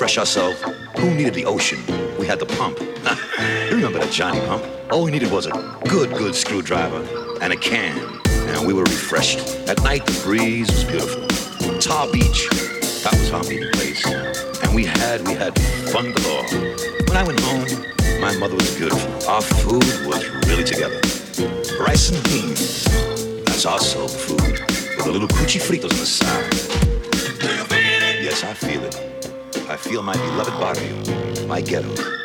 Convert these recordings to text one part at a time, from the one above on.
refresh ourselves, who needed the ocean? We had the pump. you remember that Johnny pump? All we needed was a good, good screwdriver and a can. And we were refreshed. At night, the breeze was beautiful. Tar Beach, that was our meeting place. And we had, we had fun galore. When I went home, my mother was beautiful. Our food was really together. Rice and beans, that's our soul food. With a little cuchifritos on the side. Yes, I feel it. Feel my beloved barrio, my ghetto.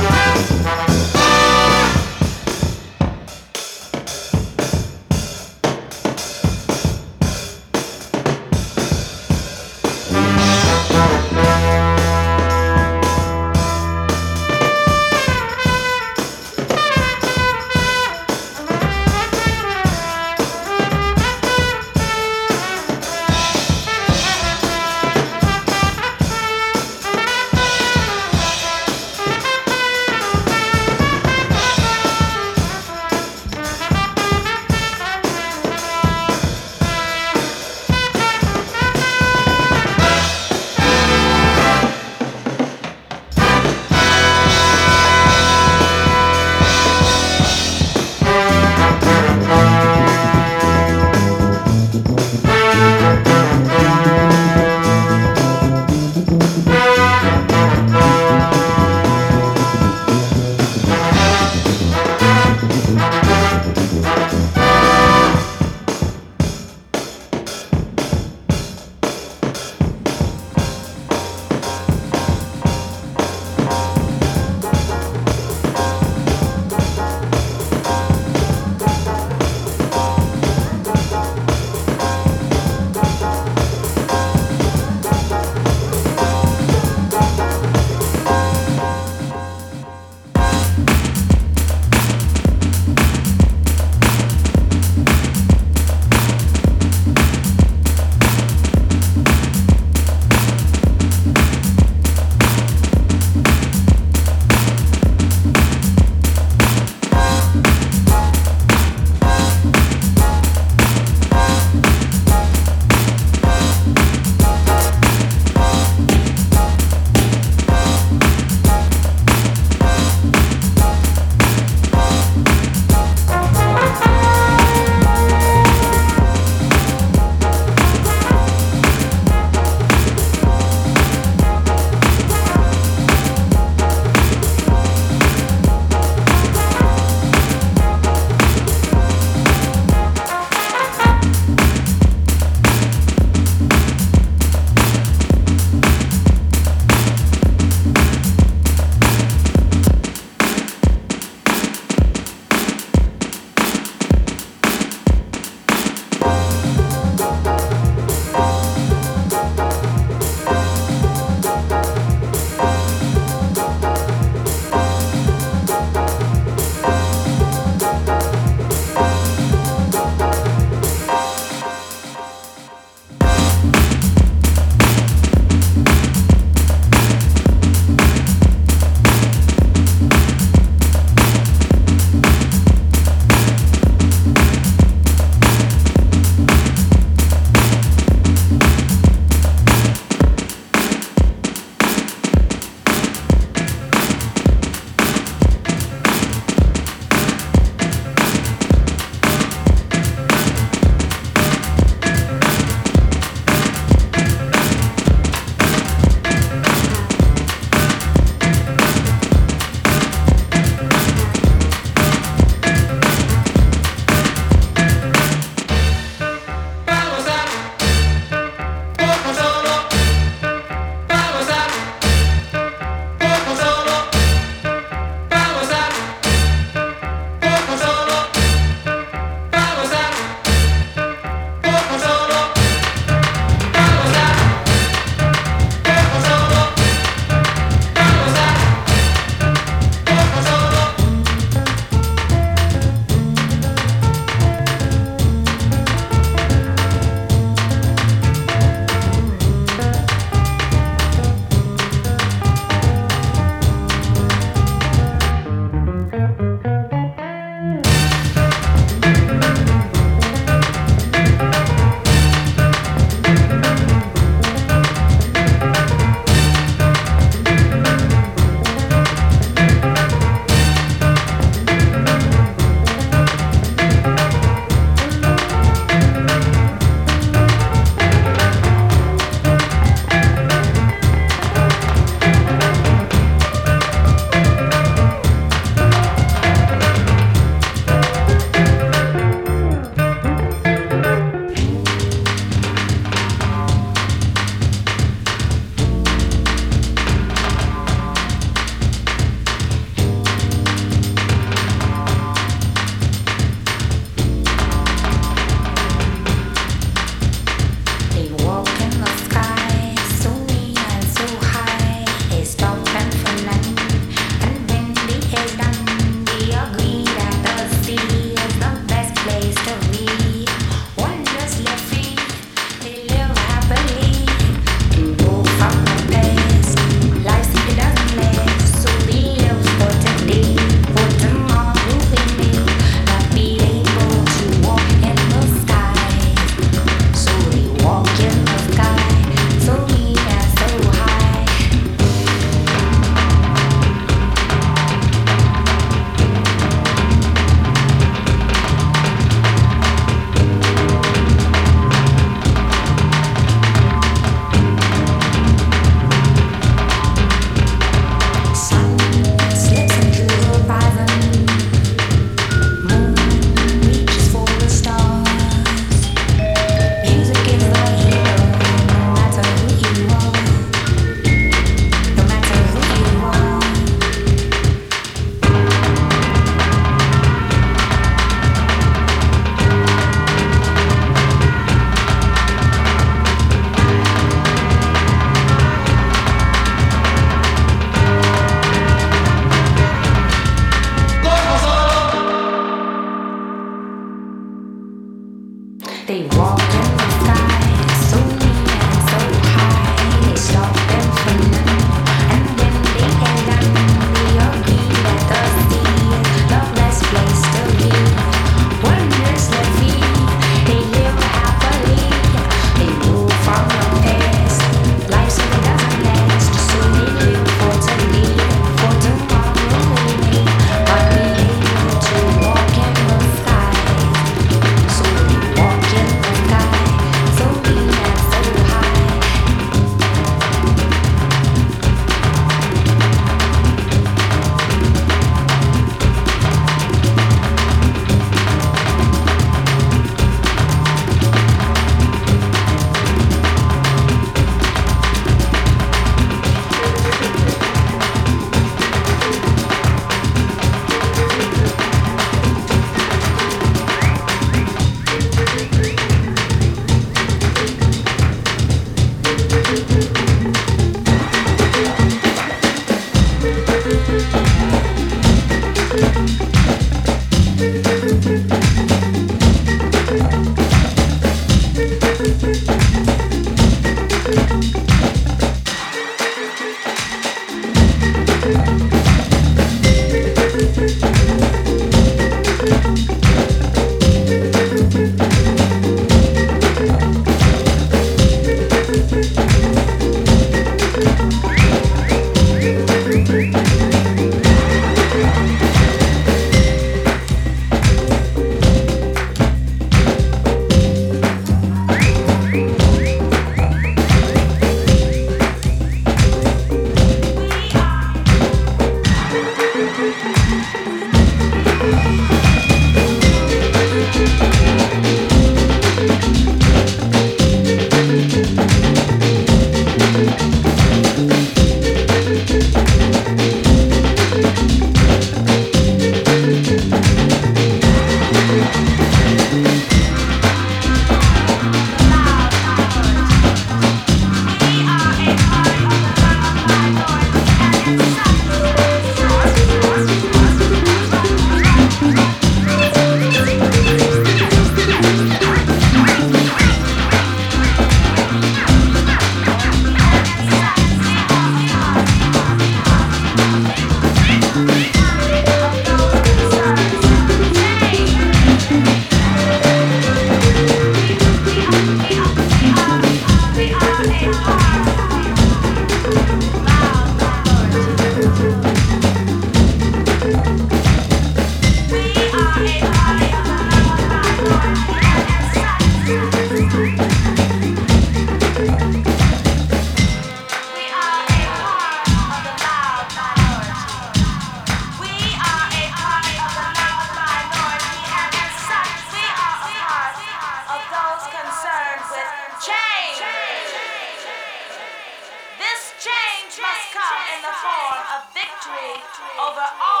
victory over all.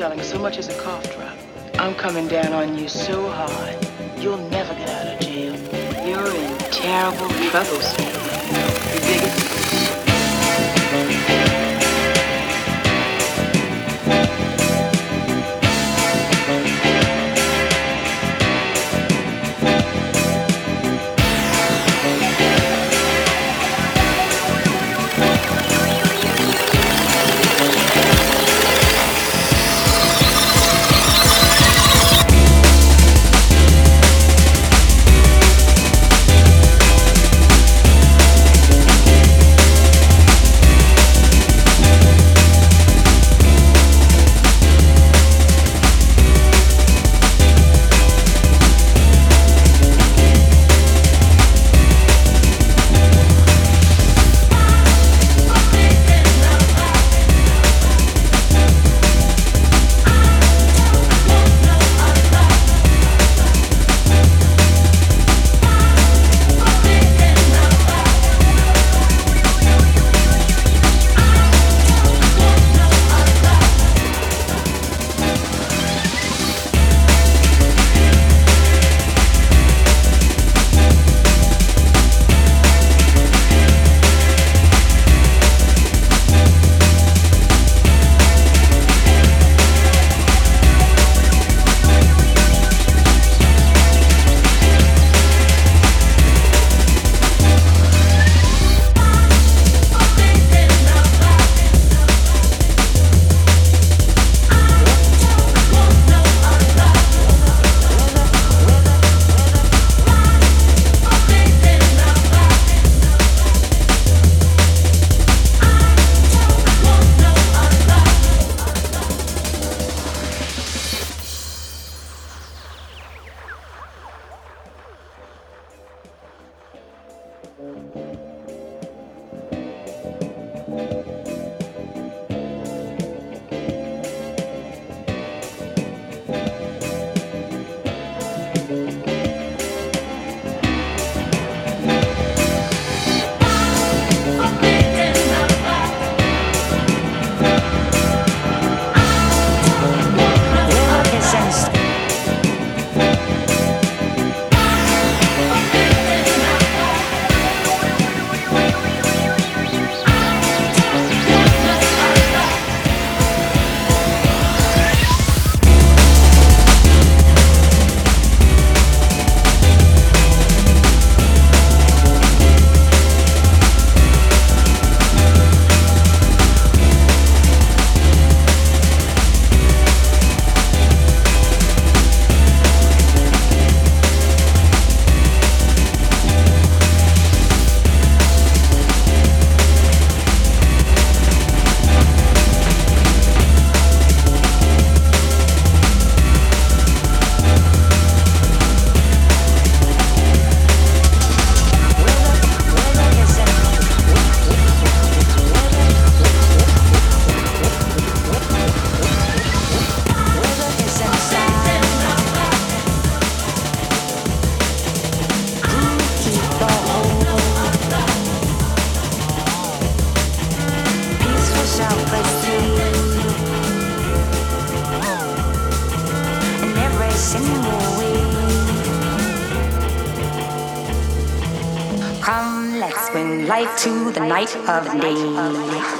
Selling so much as a cough drop, I'm coming down on you so hard, you'll never get out of jail. You're in terrible trouble, Snake. You dig it? Of day.